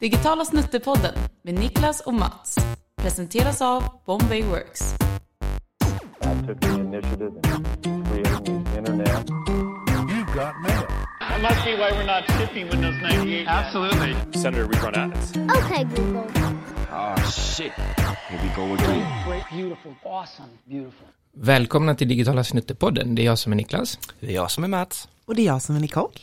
Digitala snuttepodden med Niklas och Mats. Presenteras av Bombay Works. I took the initiative in creating the internet. You got mail. That must be why we're not shipping Windows 98. Absolutely. Senator, we run ads. Okay, Google. Oh, shit. Here we go again. Great, beautiful, awesome, beautiful. Välkomna till Digitala Snuttepodden. Det är jag som är Niklas. Det är jag som är Mats. Och det är jag som är Nicole.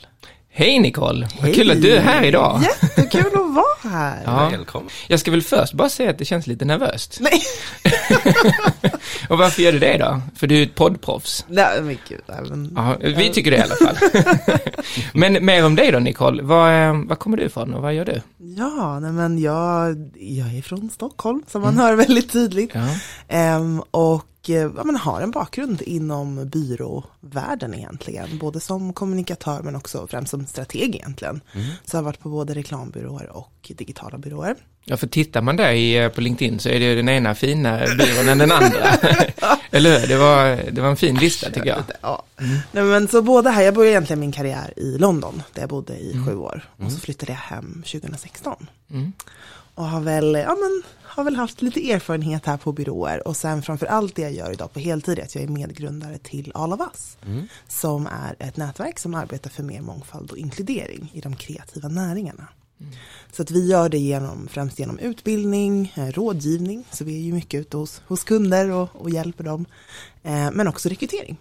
Hej Nicole! Vad Hej. kul att du är här idag. Jättekul att vara här. Ja. Välkommen. Jag ska väl först bara säga att det känns lite nervöst. Nej, Och varför gör du det då? För du är ett poddproffs. nej men gud. Men, Ja, vi tycker det i alla fall. Men mer om dig då Nicole. Var, eh, var kommer du ifrån och vad gör du? Ja, nej, men jag, jag är från Stockholm, som man hör väldigt tydligt. Ja. Ehm, och ja, men har en bakgrund inom byråvärlden egentligen. Både som kommunikatör men också främst som strateg egentligen. Så jag har varit på både reklambyråer och digitala byråer. Ja, för tittar man där eh, på LinkedIn så är det ju den ena fina byrån än den andra. Eller hur? Det var, det var en fin lista tycker jag. Ja. Nej, men så båda här, jag började egentligen min karriär i London, där jag bodde i sju år. Och så flyttade jag hem 2016. Mm. Och har väl, ja, men, har väl haft lite erfarenhet här på byråer. Och sen framför allt det jag gör idag på heltid är att jag är medgrundare till All of Us. Som är ett nätverk som arbetar för mer mångfald och inkludering i de kreativa näringarna. Så att vi gör det genom, främst genom utbildning, eh, rådgivning, så vi är ju mycket ute hos, hos kunder och, och hjälper dem. Eh, men också rekrytering.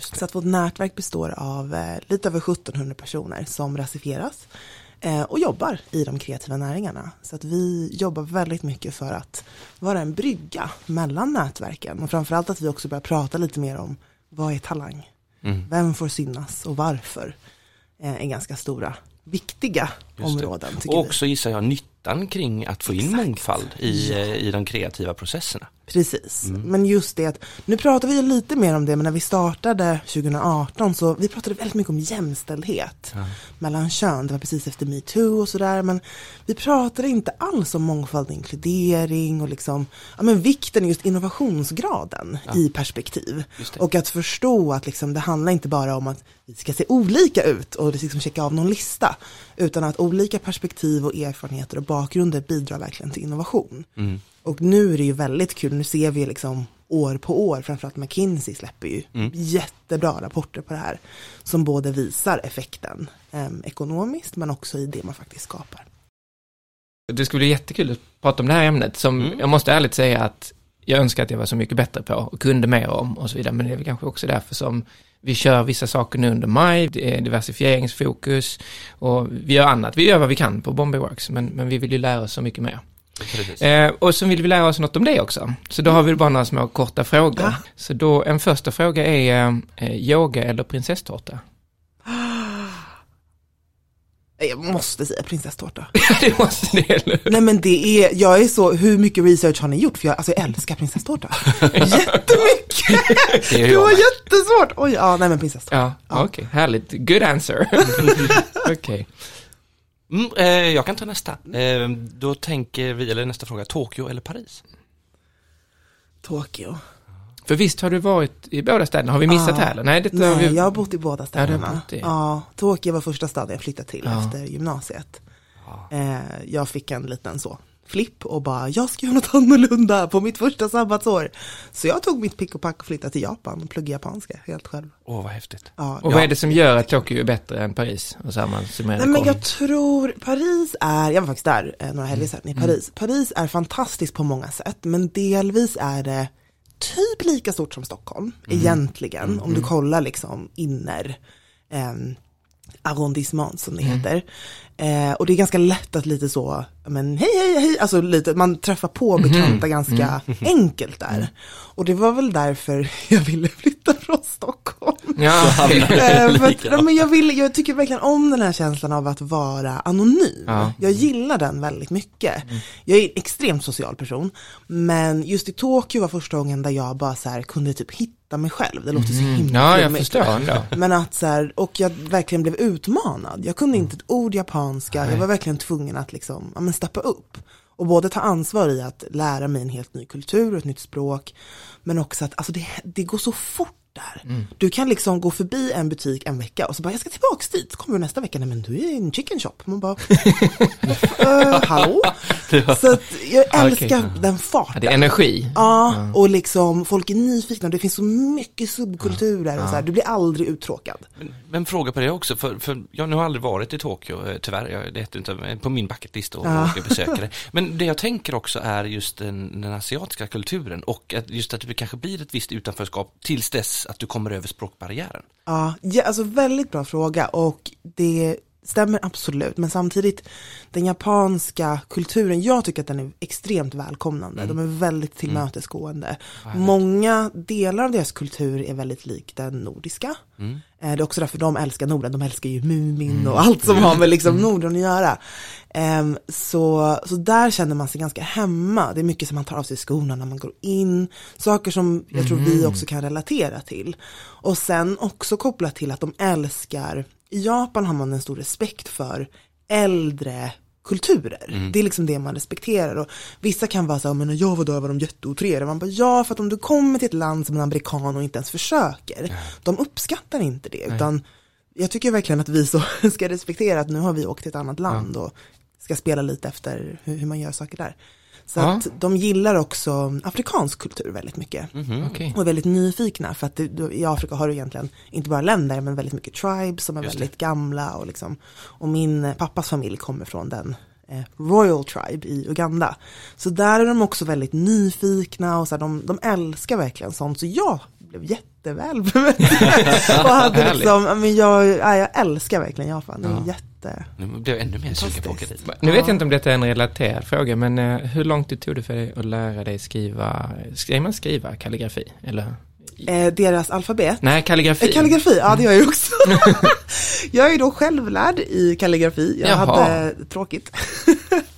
Så att vårt nätverk består av eh, lite över 1700 personer som rasifieras och jobbar i de kreativa näringarna. Så att vi jobbar väldigt mycket för att vara en brygga mellan nätverken och framförallt att vi också börjar prata lite mer om vad är talang? Mm. Vem får synas och varför? Eh, är ganska stora, viktiga områden Och vi. också gissar jag nyttan kring att få in Exakt. mångfald i, Ja. eh, i de kreativa processerna. Precis, men just det att nu pratar vi lite mer om det, men när vi startade 2018 så vi pratade väldigt mycket om jämställdhet mellan kön, det var precis efter metoo och sådär, men vi pratade inte alls om mångfald och inkludering och liksom, ja men vikten just innovationsgraden i perspektiv. Och att förstå att liksom, det handlar inte bara om att vi ska se olika ut och liksom checka av någon lista, utan att olika perspektiv och erfarenheter och bakgrunder bidrar verkligen till innovation. Mm. Och nu är det ju väldigt kul, nu ser vi liksom år på år, framförallt McKinsey släpper ju jättebra rapporter på det här. Som både visar effekten eh, ekonomiskt men också i det man faktiskt skapar. Det skulle bli jättekul att prata om det här ämnet som Mm. jag måste ärligt säga att jag önskar att jag var så mycket bättre på och kunde mer om och så vidare. Men det är väl kanske också därför som vi kör vissa saker nu under maj, det är diversifieringsfokus och vi gör annat. Vi gör vad vi kan på Bombay Works men, men vi vill ju lära oss så mycket mer. Eh, och så vill vi lära oss något om det också. Så då har vi bara några små korta frågor. Så då, en första fråga är eh, yoga eller prinsesstårta? Jag måste säga prinsesstårta. det måste det, eller? Nej men det är, jag är så, hur mycket research har ni gjort? För jag, alltså jag älskar prinsesstårta. Jättemycket! Det är Det var jättesvårt! Oj, ja nej men prinsesstårta. Ja, okej, härligt. Good answer. Okej. Mm, eh, jag kan ta nästa. Eh, då tänker vi, eller nästa fråga, Tokyo eller Paris? Tokyo. För visst har du varit i båda städerna? Har vi missat Ja. det här eller? Nej, Nej, vi... jag har bott i båda städerna. i- Ja, Tokyo var första staden jag flyttade till Ja. efter gymnasiet. Eh, jag fick en liten så flipp och bara, jag ska göra något annorlunda på mitt första sabbatsår. Så jag tog mitt pick och pack och flyttade till Japan och pluggade japanska helt själv. Åh, vad häftigt. Ja, Och vad är det som gör att Tokyo är bättre än Paris? Och så man Nej men kort. jag tror Paris är, jag var faktiskt där eh, några helger sedan i Paris. Paris är fantastiskt på många sätt men delvis är det typ lika stort som Stockholm egentligen om du kollar liksom inner eh, arrondissement som det heter. Eh, och det är ganska lätt att lite så, men hej hej hej, alltså lite, man träffar på bekanta ganska enkelt där. Och det var väl därför jag ville flytta. Ja, okej. Eh, Likadant. nej, men jag, vill, jag tycker verkligen om den här känslan av att vara anonym. Ja. Jag gillar den väldigt mycket. Jag är en extremt social person, men just i Tokyo var första gången där jag bara så här, kunde typ hitta mig själv. Det låter så himla ja jag förstår ändå. Men att så här, och jag verkligen blev utmanad. Jag kunde inte ett ord japanska, jag var verkligen tvungen att liksom, ja men steppa upp. Och både ta ansvar i att lära mig en helt ny kultur och ett nytt språk. Men också att alltså det, det går så fort där. Du kan liksom gå förbi en butik en vecka och så bara, jag ska tillbaks dit. Så kommer du nästa vecka, nej men du är i en chicken shop. Man bara, "Eh, hallå? Så att jag älskar Okej. den farten. det är energi. Ja, och liksom folk är nyfikna, det finns så mycket subkulturer och så här, du blir aldrig uttråkad. Men, men fråga på det också, för, för jag nu har aldrig varit i Tokyo, eh, tyvärr, jag, det är inte men på min bucketlist och Ja. åka och besöka det. Men det jag tänker också är just den, den asiatiska kulturen och att just att det kanske blir ett visst utanförskap tills dess att du kommer över språkbarriären. Ja, ja, alltså väldigt bra fråga och det stämmer absolut, men samtidigt den japanska kulturen, jag tycker att den är extremt välkomnande, de är väldigt tillmötesgående. Många delar av deras kultur är väldigt lik den nordiska. Eh, Det är också därför de älskar Norden, de älskar ju Mumin och allt som har med liksom Norden att göra. Ehm, så, så där känner man sig ganska hemma, det är mycket som man tar av sig skorna när man går in, saker som jag tror vi också kan relatera till. Och sen också kopplat till att de älskar, i Japan har man en stor respekt för äldre kulturer. Det är liksom det man respekterar och vissa kan vara så här, men när jag var där var de jätteotrevliga. Man bara, ja för att om du kommer till ett land som en amerikan och inte ens försöker, de uppskattar inte det utan jag tycker verkligen att vi så ska respektera att nu har vi åkt till ett annat land och ska spela lite efter hur, hur man gör saker där. Så Ja. att de gillar också afrikansk kultur väldigt mycket. Okej. Och är väldigt nyfikna för att det, du, i Afrika har du egentligen inte bara länder men väldigt mycket tribes som är väldigt gamla och liksom och min eh, pappas familj kommer från den eh, Royal Tribe i Uganda. Så där är de också väldigt nyfikna och så här, de, de älskar verkligen sånt så jag blev jätteväl och hade liksom, ja, men jag, ja, jag älskar verkligen Japan, det är jätte Nu blir jag ännu mer sugen på att åka. Nu vet jag inte om detta är en relaterad fråga, men eh, hur lång tid tog det för dig att lära dig skriva, ska man skriva kalligrafi? Eller? eh, deras alfabet. Nej, kalligrafi. Eh, Kalligrafi, ja det gör jag ju också. jag är då självlärd i kalligrafi, jag Jaha. hade tråkigt.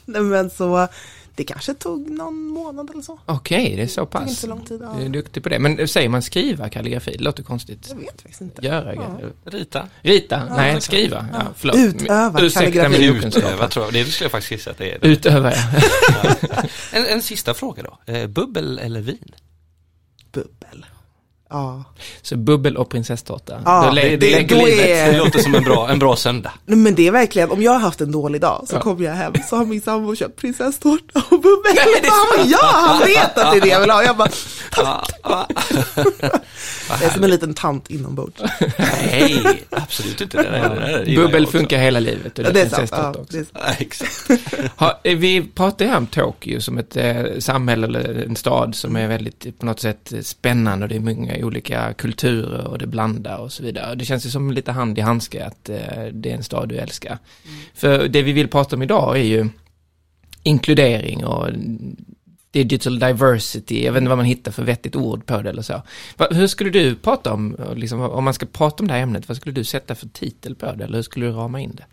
Men så, det kanske tog någon månad eller så. Okej, det är så Det tog pass. inte så lång tid. Ja. Du är duktig på det. Men säger man skriva kalligrafi? Det låter konstigt. Jag vet faktiskt inte. Göra Ja. Rita. Rita? Nej, skriva. Ja, förlåt. Utöva Ursäkta kalligrafi. min Utöva tror jag, det skulle jag faktiskt gissa att det är. Utöva, ja. En, en sista fråga då, eh, bubbel eller vin? Bubbel. Ja. Så bubbel och prinsesstårta. Ja, det- det är- Det låter som en bra, en bra söndag. Men det är verkligen, om jag har haft en dålig dag så Ja. kommer jag hem så har min sambo köpt prinsesstårta och bubbel. Han bara, ja, han vet att det är det jag vill ha. Jag bara, ah. jag är som en liten tant inombords. Nej, absolut inte. Det där, det Bubbel funkar hela livet och det Ja, är det är sant. prinsesstårta Ja, också. det är sant. Ja, exakt. Ha, eh, vi pratar ju om Tokyo som ett eh, samhälle eller en stad som är väldigt på något sätt eh, spännande och det är många olika kulturer och det blandar och så vidare. Det känns ju som lite hand i handske att eh, det är en stad du älskar. För det vi vill prata om idag är ju inkludering och digital diversity, jag vet inte vad man hittar för vettigt ord på det eller så. Hur skulle du prata om, liksom, om man ska prata om det här ämnet, vad skulle du sätta för titel på det eller hur skulle du rama in det?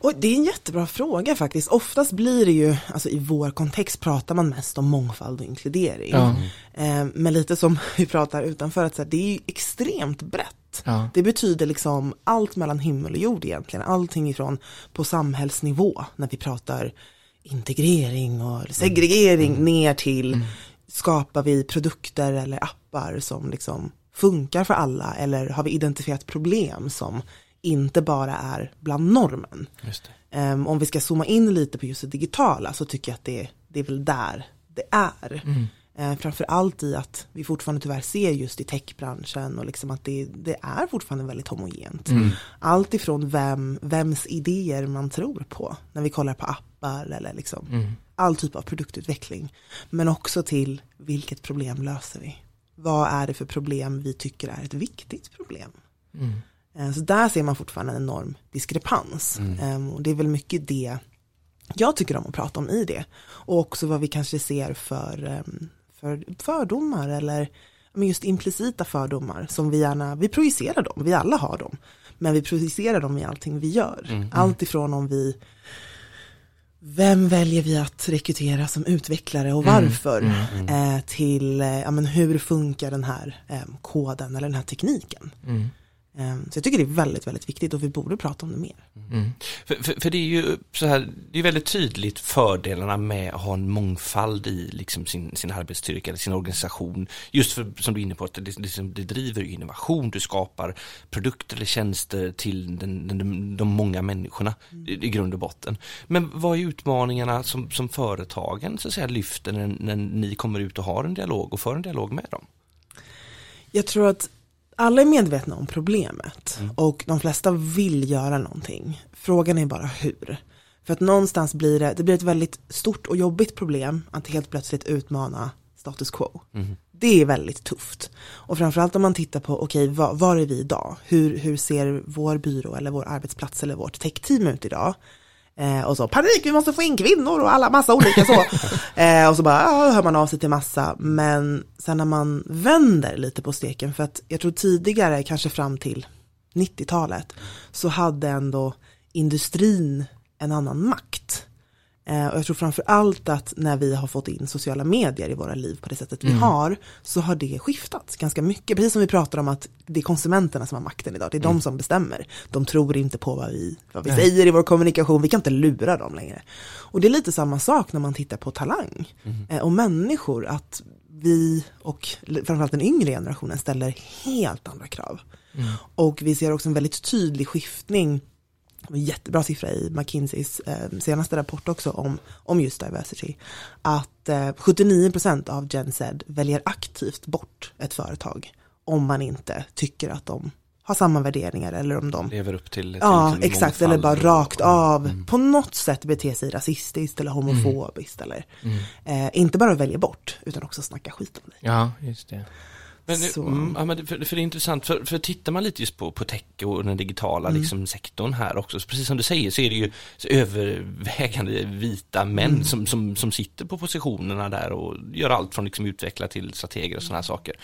Och det är en jättebra fråga faktiskt. Oftast blir det ju, alltså i vår kontext pratar man mest om mångfald och inkludering. Ja. Eh, men lite som vi pratar utanför, att så här, det är ju extremt brett. Ja. Det betyder liksom allt mellan himmel och jord egentligen. Allting ifrån på samhällsnivå när vi pratar integrering och segregering ner till skapar vi produkter eller appar som liksom funkar för alla eller har vi identifierat problem som inte bara är bland normen. Ehm, om vi ska zooma in lite på just det digitala så tycker jag att det, det är väl där det är. Mm. framför allt i att vi fortfarande tyvärr ser just i techbranschen och liksom att det, det är fortfarande väldigt homogent. Allt ifrån vem, vems idéer man tror på när vi kollar på appar eller liksom all typ av produktutveckling. Men också till vilket problem löser vi? Vad är det för problem vi tycker är ett viktigt problem? Eh, Så där ser man fortfarande en enorm diskrepans. Ehm, Och det är väl mycket det jag tycker om att prata om i det. Och också vad vi kanske ser för, ehm, för fördomar eller men just implicita fördomar som vi gärna, vi projicerar dem, vi alla har dem. Men vi projicerar dem i allting vi gör. Allt ifrån om vi vem väljer vi att rekrytera som utvecklare och varför? Eh, till eh, ja, men hur funkar den här eh, koden eller den här tekniken? Ehm, Så jag tycker det är väldigt, väldigt viktigt och vi borde prata om det mer. Mm. För, för, för det är ju så här, det är väldigt tydligt fördelarna med att ha en mångfald i liksom sin, sin arbetsstyrka eller sin organisation. Just för, som du är inne på, att det, det, det driver innovation, du skapar produkter eller tjänster till den, den, de många människorna i, i grund och botten. Men vad är utmaningarna som, som företagen så att säga, lyfter när, när ni kommer ut och har en dialog och för en dialog med dem? Jag tror att alla är medvetna om problemet och de flesta vill göra någonting. Frågan är bara hur. För att någonstans blir det, det blir ett väldigt stort och jobbigt problem att helt plötsligt utmana status quo. Det är väldigt tufft. Och framförallt om man tittar på, okej, var, var är vi idag? Hur, hur ser vår byrå eller vår arbetsplats eller vårt techteam ut idag? Eh, och så panik, vi måste få in kvinnor och alla massa olika så. eh, och så bara ja, hör man av sig till massa. Men sen när man vänder lite på steken, för att jag tror tidigare, kanske fram till 90-talet, så hade ändå industrin en annan makt. Eh, och jag tror framför allt att när vi har fått in sociala medier i våra liv på det sättet vi har, så har det skiftat ganska mycket. Precis som vi pratar om att det är konsumenterna som har makten idag, det är de som bestämmer. De tror inte på vad vi, vad vi säger i vår kommunikation, vi kan inte lura dem längre. Och det är lite samma sak när man tittar på talang eh, och människor, att vi och framförallt den yngre generationen ställer helt andra krav. Och vi ser också en väldigt tydlig skiftning jättebra siffra i McKinseys eh, senaste rapport också om, om just diversity. Att eh, 79% av Gen Z väljer aktivt bort ett företag om man inte tycker att de har samma värderingar eller om de Lever upp till, till Ja, till exakt, eller bara och- rakt av på något sätt beter sig rasistiskt eller homofobiskt eller eh, inte bara välja bort utan också snacka skit om dig. Ja, just det. Men, Så- mm, ja, men för, för det är intressant, för, för tittar man lite just på, på tech och den digitala Mm. liksom, sektorn här också, så precis som du säger så är det ju övervägande vita män Mm. som, som, som sitter på positionerna där och gör allt från liksom utveckla till strateger och sådana här saker.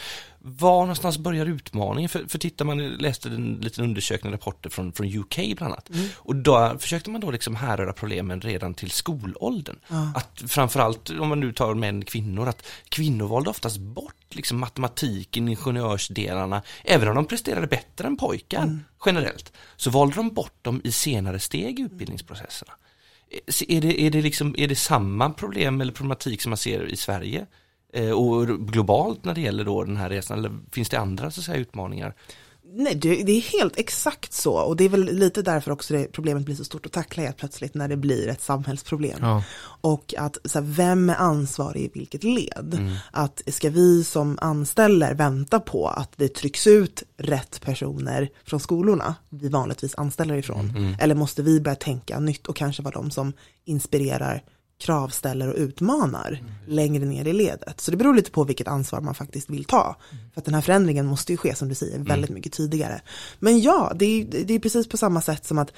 Var någonstans börjar utmaningen? För, för tittar man, läste en liten undersökning, rapporter från, från UK bland annat. Mm. Och då försökte man då liksom härröra problemen redan till skolåldern. Att framförallt, om man nu tar män, kvinnor, att kvinnor valde oftast bort liksom matematiken, ingenjörsdelarna, även om de presterade bättre än pojkar generellt, så valde de bort dem i senare steg i utbildningsprocesserna. Är det, är, det liksom, är det samma problem eller problematik som man ser i Sverige? Eh, och globalt när det gäller då den här resan, eller finns det andra så att säga, utmaningar? Nej, det, är helt exakt så och det är väl lite därför också det problemet blir så stort att tackla helt plötsligt när det blir ett samhällsproblem. Ja. Och att så här, vem är ansvarig i vilket led? Att ska vi som anställer vänta på att det trycks ut rätt personer från skolorna vi vanligtvis anställer ifrån? Eller måste vi börja tänka nytt och kanske vara de som inspirerar kravställer och utmanar längre ner i ledet. Så det beror lite på vilket ansvar man faktiskt vill ta. För att den här förändringen måste ju ske som du säger väldigt mycket tidigare. Men ja, det är, det är precis på samma sätt som att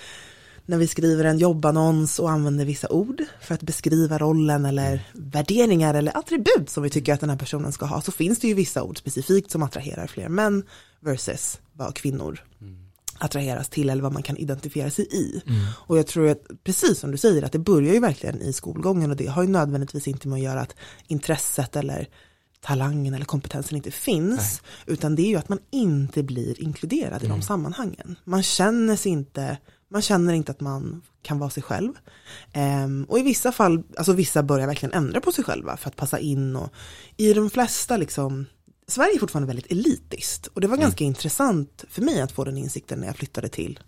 när vi skriver en jobbannons och använder vissa ord för att beskriva rollen eller värderingar eller attribut som vi tycker att den här personen ska ha så finns det ju vissa ord specifikt som attraherar fler män versus vad kvinnor attraheras till eller vad man kan identifiera sig i. Och jag tror att, precis som du säger, att det börjar ju verkligen i skolgången och det har ju nödvändigtvis inte med att göra att intresset eller talangen eller kompetensen inte finns, utan det är ju att man inte blir inkluderad i de sammanhangen. Man känner sig inte, man känner inte att man kan vara sig själv. Ehm, och i vissa fall, alltså vissa börjar verkligen ändra på sig själva för att passa in och i de flesta liksom Sverige är fortfarande väldigt elitiskt och det var ganska intressant för mig att få den insikten när jag flyttade till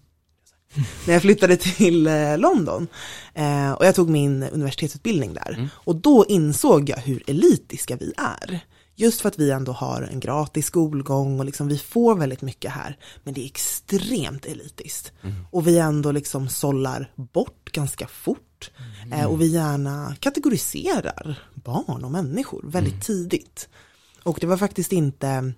när jag flyttade till eh, London eh, och jag tog min universitetsutbildning där och då insåg jag hur elitiska vi är. Just för att vi ändå har en gratis skolgång och liksom vi får väldigt mycket här. Men det är extremt elitiskt. Och vi ändå liksom sållar bort ganska fort. Eh, och vi gärna kategoriserar barn och människor väldigt tidigt. Och det var faktiskt inte,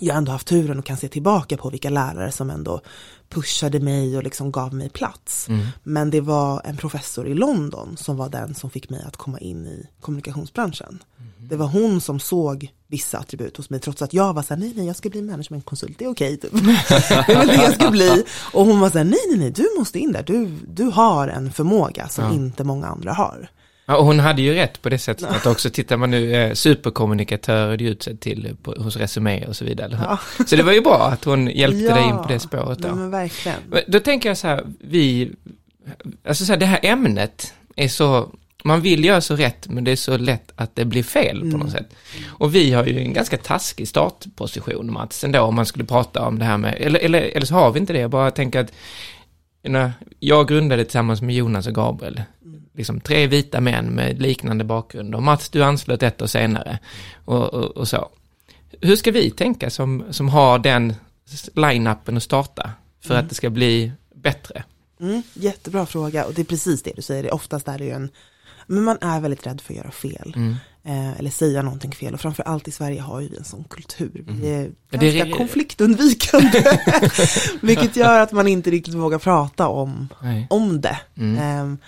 jag har ändå haft turen och kan se tillbaka på vilka lärare som ändå pushade mig och liksom gav mig plats. Men det var en professor i London som var den som fick mig att komma in i kommunikationsbranschen. Det var hon som såg vissa attribut hos mig trots att jag var såhär, nej nej jag ska bli managementkonsult, det är okej typ. det var det jag ska bli. Och hon var såhär, nej nej nej du måste in där, du, du har en förmåga som inte många andra har. Ja, och hon hade ju rätt på det sättet att också tittar man nu, eh, superkommunikatör är det utsedd till på, hos Resumé och så vidare. Ja. Så det var ju bra att hon hjälpte Ja, dig in på det spåret då. Men verkligen. Då tänker jag så här, vi, alltså så här, det här ämnet är så, man vill göra så rätt men det är så lätt att det blir fel på något sätt. Och vi har ju en ganska taskig startposition Mats, ändå om man skulle prata om det här med, eller, eller, eller så har vi inte det, jag bara tänker att jag grundade tillsammans med Jonas och Gabriel, liksom tre vita män med liknande bakgrund och Mats du anslöt ett år senare och, och, och så. Hur ska vi tänka som, som har den line-upen att starta för att det ska bli bättre? Mm, jättebra fråga och det är precis det du säger, oftast är det ju en, men man är väldigt rädd för att göra fel. Mm. Eh, eller säga någonting fel och framförallt i Sverige har ju vi en sån kultur. Vi är Ja, det är ganska konfliktundvikande. vilket gör att man inte riktigt vågar prata om, Nej. om det. Mm. Ehm,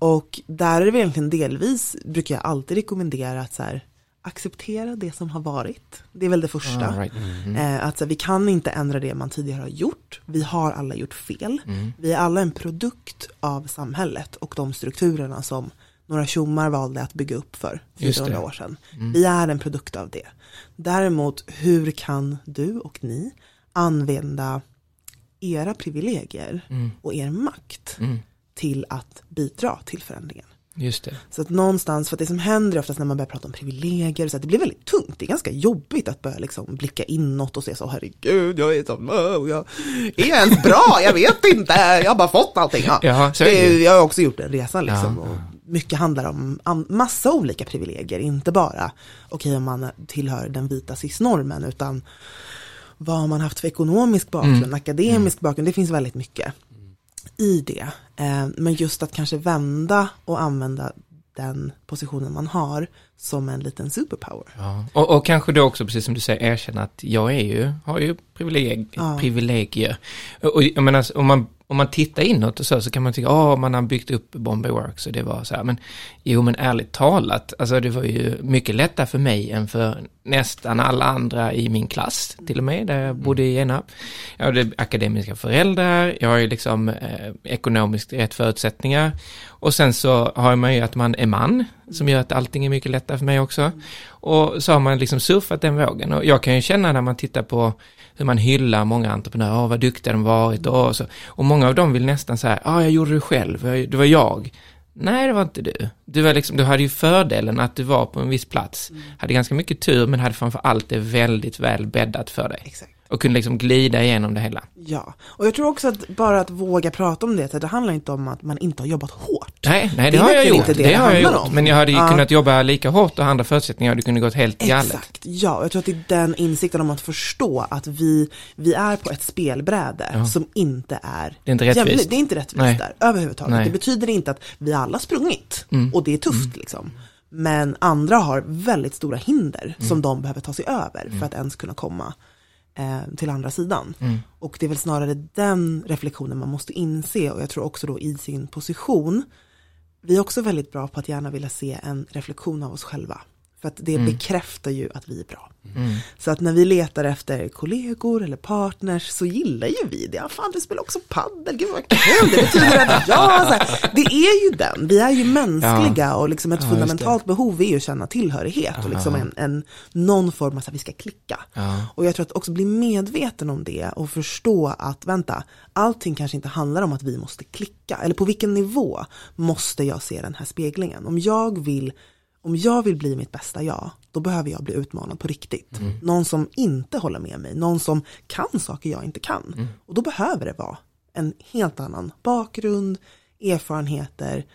och där är det egentligen delvis, brukar jag alltid rekommendera att så här, acceptera det som har varit. Det är väl det första. Right. Mm. Eh, att så vi kan inte ändra det man tidigare har gjort. Vi har alla gjort fel. Mm. Vi är alla en produkt av samhället och de strukturerna som några tjommar valde att bygga upp för Just 400 det. år sedan. Vi är en produkt av det. Däremot, hur kan du och ni använda era privilegier Mm. och er makt Mm. Till att bidra till förändringen? Just det. Så att någonstans, för att det som händer oftast när man börjar prata om privilegier, så att det blir väldigt tungt. Det är ganska jobbigt att börja liksom blicka inåt och se så, herregud, jag är så, oh, jag är jag ens bra, jag vet inte, jag har bara fått allting. Ja. Ja, är det, jag har också gjort den resan liksom. Ja. Och mycket handlar om massa olika privilegier, inte bara, okej om man tillhör den vita cisnormen, utan vad har man haft för ekonomisk bakgrund, Mm. akademisk bakgrund, det finns väldigt mycket i det. Eh, men just att kanske vända och använda den positionen man har som en liten superpower. Ja. Och, och kanske då också, precis som du säger, erkänna att jag är ju, har ju privileg, Ja. privilegier. Och, och jag menar, om man, om man tittar inåt och så, så kan man tycka, åh, man har byggt upp Bombay Works och det var så här, men jo, men ärligt talat, alltså det var ju mycket lättare för mig än för nästan alla andra i min klass, till och med, där jag bodde i Genarp. Jag hade akademiska föräldrar, jag har ju liksom eh, ekonomiskt rätt förutsättningar. Och sen så har man ju att man är man, som gör att allting är mycket lättare för mig också. Och så har man liksom surfat den vågen. Och jag kan ju känna när man tittar på hur man hyllar många entreprenörer, åh vad duktiga de varit och så. Och många av dem vill nästan säga, ja jag gjorde det själv, det var jag. Nej, det var inte du. Du, var liksom, du hade ju fördelen att du var på en viss plats. Hade ganska mycket tur, men hade framför allt det väldigt väl bäddat för dig. Exakt. Och kunde liksom glida igenom det hela. Ja, och jag tror också att bara att våga prata om det, det handlar inte om att man inte har jobbat hårt. Nej, nej det, Det har jag gjort. inte Det, det det har jag gjort. om. Men jag hade ju Ja. kunnat jobba lika hårt och andra förutsättningar det kunde gått helt galet. Exakt, ja. Jag tror att det är den insikten om att förstå att vi, vi är på ett spelbräde Ja. som inte är Det är inte rättvist. jämlikt. Det är inte rättvist Nej. där överhuvudtaget. Nej. Det betyder inte att vi alla sprungit Mm. och det är tufft liksom. Men andra har väldigt stora hinder Mm. som de behöver ta sig över för att ens kunna komma eh, till andra sidan. Mm. Och det är väl snarare den reflektionen man måste inse och jag tror också då i sin position vi är också väldigt bra på att gärna vilja se en reflektion av oss själva. För att det bekräftar ju att vi är bra. Mm. Så att när vi letar efter kollegor eller partners så gillar ju vi det. Ja, fan du spelar också paddel, gud vad kul, det betyder att jag, så här, det är ju den, vi är ju mänskliga och liksom ett Ja, fundamentalt behov är ju att känna tillhörighet och liksom en, en, någon form av att vi ska klicka. Ja. Och jag tror att också bli medveten om det och förstå att vänta, allting kanske inte handlar om att vi måste klicka. Eller på vilken nivå måste jag se den här speglingen? Om jag vill, om jag vill bli mitt bästa jag, då behöver jag bli utmanad på riktigt. Någon som inte håller med mig, någon som kan saker jag inte kan. Och då behöver det vara en helt annan bakgrund, erfarenheter.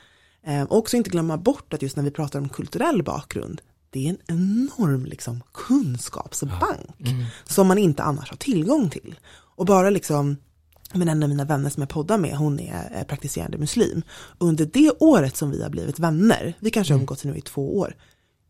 Eh, och också inte glömma bort att just när vi pratar om kulturell bakgrund, det är en enorm liksom, kunskapsbank som man inte annars har tillgång till. Och bara liksom, men en av mina vänner som jag poddar med, hon är eh, praktiserande muslim. Under det året som vi har blivit vänner, vi kanske har umgåtts nu i två år,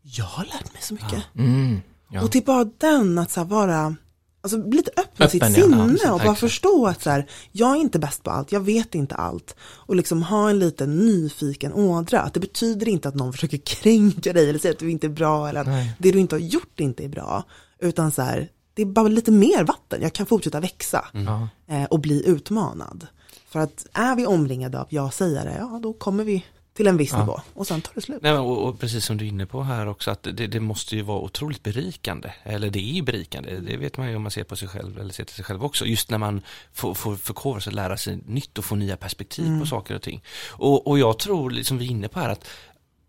jag har lärt mig så mycket. Mm. Ja. Och till bara den att så vara, alltså bli lite öppen med sitt Öppen, ja. sinne Ja, och bara förstå att så här, jag är inte bäst på allt, jag vet inte allt. Och liksom ha en liten nyfiken ådra, att det betyder inte att någon försöker kränka dig eller säga att du inte är bra eller att Nej. det du inte har gjort inte är bra. Utan så här, det är bara lite mer vatten, jag kan fortsätta växa Ja. eh, och bli utmanad. För att är vi omringade av ja-sägare, ja då kommer vi till en viss Ja. nivå och sen tar det slut. Nej, men och, och precis som du är inne på här också att det, det måste ju vara otroligt berikande. Eller det är ju berikande, det vet man ju om man ser på sig själv eller ser till sig själv också. Just när man får, får förkovra sig, lära sig nytt och få nya perspektiv på saker och ting. Och, och jag tror, liksom vi är inne på här, att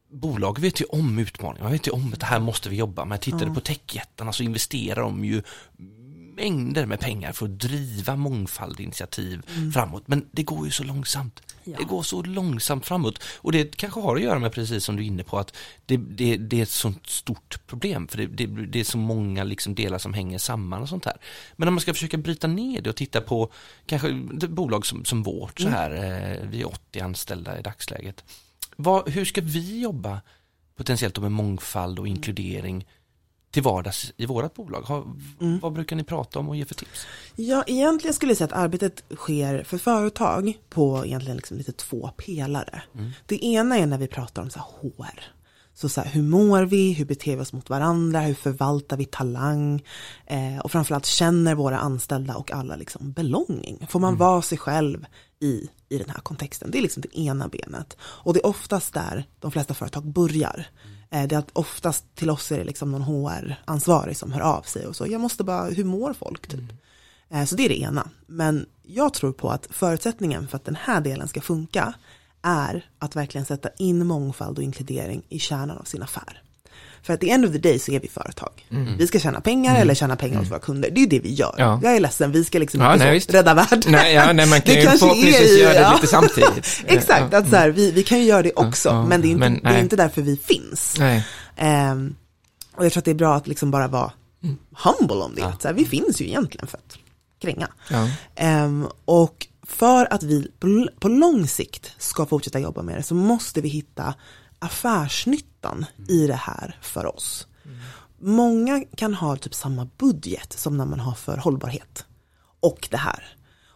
bolag vet ju om utmaningar, man vet ju om att det här måste vi jobba med. Tittar du på techjättarna så investerar de ju mängder med pengar för att driva mångfaldinitiativ framåt. Men det går ju så långsamt. Ja. Det går så långsamt framåt. Och det kanske har att göra med precis som du är inne på att det, det, det är ett sånt stort problem. För det, det, det är så många liksom delar som hänger samman och sånt här. Men om man ska försöka bryta ner det och titta på kanske bolag som, som vårt så här. Eh, vi är 80 anställda i dagsläget. Vad, hur ska vi jobba potentiellt med mångfald och inkludering till vardags i vårat bolag? Har, Vad brukar ni prata om och ge för tips? Ja, egentligen skulle jag säga att arbetet sker för företag på egentligen liksom lite två pelare. Det ena är när vi pratar om så här HR. Så, så här, hur mår vi, hur beter vi oss mot varandra, hur förvaltar vi talang eh, och framförallt känner våra anställda och alla liksom belonging. Får man vara sig själv i, i den här kontexten? Det är liksom det ena benet. Och det är oftast där de flesta företag börjar. Eh, det är att oftast till oss är det liksom någon HR-ansvarig som hör av sig och så, jag måste bara, hur mår folk typ? Eh, Så det är det ena. Men jag tror på att förutsättningen för att den här delen ska funka är att verkligen sätta in mångfald och inkludering i kärnan av sin affär. För att the end of the day så är vi företag. Vi ska tjäna pengar eller tjäna pengar hos våra kunder. Det är ju det vi gör. Ja. Jag är ledsen, vi ska liksom Ja, inte nej, så, rädda världen. Nej, ja, nej, man kan Det ju förhoppningsvis är i- göra det ja. lite samtidigt. Exakt, att så här, vi, vi kan ju göra det också, men, det är, inte, men det är inte därför vi finns. Ehm, och jag tror att det är bra att liksom bara vara humble om det. Så här, vi finns ju egentligen för att kränga. Ehm, och för att vi på, på lång sikt ska fortsätta jobba med det så måste vi hitta affärsnyttan i det här för oss. Många kan ha typ samma budget som när man har för hållbarhet och det här.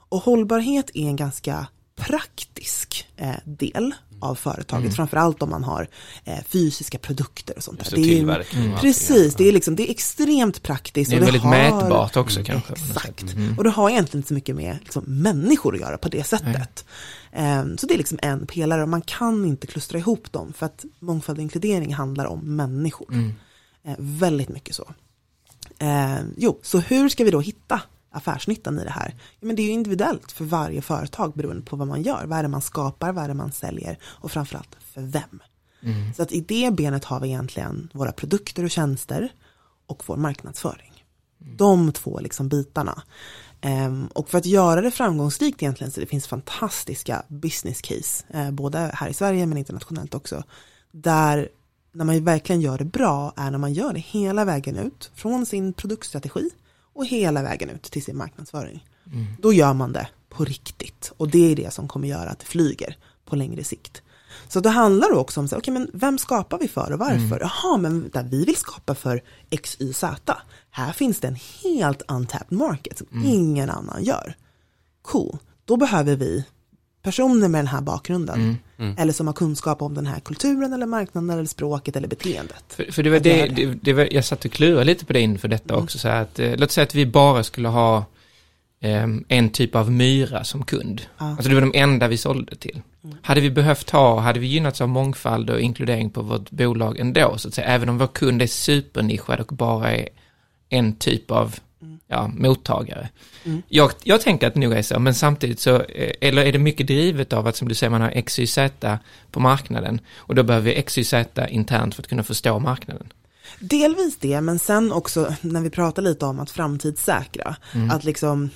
Och hållbarhet är en ganska praktisk eh, del av företaget, framförallt om man har eh, fysiska produkter och sånt där. det, Det är Precis, det är, liksom, det är extremt praktiskt. Det är och väldigt har, mätbart också kanske. Exakt, och det har egentligen inte så mycket med liksom, människor att göra på det sättet. Ehm, så det är liksom en pelare och man kan inte klustra ihop dem för att mångfald och inkludering handlar om människor. Eh, väldigt mycket så. Eh, jo, så hur ska vi då hitta affärsnyttan i det här? Ja, men det är ju individuellt för varje företag beroende på vad man gör. Vad är det man skapar, vad är det man säljer och framförallt för vem? Så att i det benet har vi egentligen våra produkter och tjänster och vår marknadsföring. De två liksom bitarna. Ehm, och för att göra det framgångsrikt egentligen så det finns fantastiska business case, eh, både här i Sverige men internationellt också, där när man verkligen gör det bra är när man gör det hela vägen ut från sin produktstrategi och hela vägen ut till sin marknadsföring. Då gör man det på riktigt och det är det som kommer göra att det flyger på längre sikt. Så det handlar då också om, så, okej men vem skapar vi för och varför? Jaha, men där vi vill skapa för X, Y, Z. Här finns det en helt untapped market som ingen annan gör. Cool, då behöver vi personer med den här bakgrunden. Eller som har kunskap om den här kulturen eller marknaden eller språket eller beteendet. För, för det var det, det. det, var, jag satt och klurade lite på det inför detta också, så att, eh, låt säga att vi bara skulle ha ehm, en typ av myra som kund. Alltså det var de enda vi sålde till. Hade vi behövt ha, hade vi gynnats av mångfald och inkludering på vårt bolag ändå, så att säga, även om vår kund är supernischad och bara är en typ av ja, mottagare. Jag, jag tänker att det nog är så, men samtidigt så, eh, eller är det mycket drivet av att som du säger, man har XYZ på marknaden och då behöver vi XYZ internt för att kunna förstå marknaden. Delvis det, men sen också när vi pratar lite om att framtidssäkra, att liksom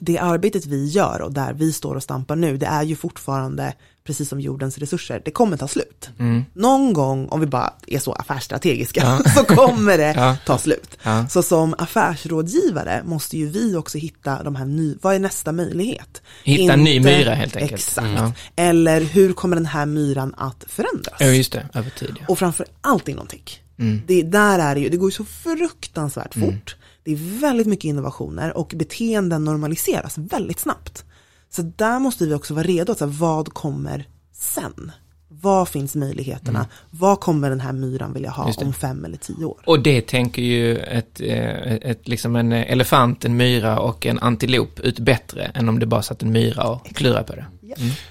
det arbetet vi gör och där vi står och stampar nu, det är ju fortfarande precis som jordens resurser, det kommer ta slut. Någon gång, om vi bara är så affärsstrategiska, så kommer det Ja. ta slut. Ja. Så som affärsrådgivare måste ju vi också hitta de här ny, vad är nästa möjlighet? Hitta en ny myra, helt enkelt. Exakt. Mm. Ja. Eller hur kommer den här myran att förändras? Ja, just det, över tid. Ja. Och framför allt inom tech. Mm. Det, där är det ju, det går ju så fruktansvärt fort. Det är väldigt mycket innovationer och beteenden normaliseras väldigt snabbt. Så där måste vi också vara redo, att så här, vad kommer sen? Vad finns möjligheterna? Vad kommer den här myran vilja ha Mm. Om fem eller tio år? Och det tänker ju ett, eh, ett, liksom en elefant, en myra och en antilop ut bättre än om det bara satt en myra och klurade på det.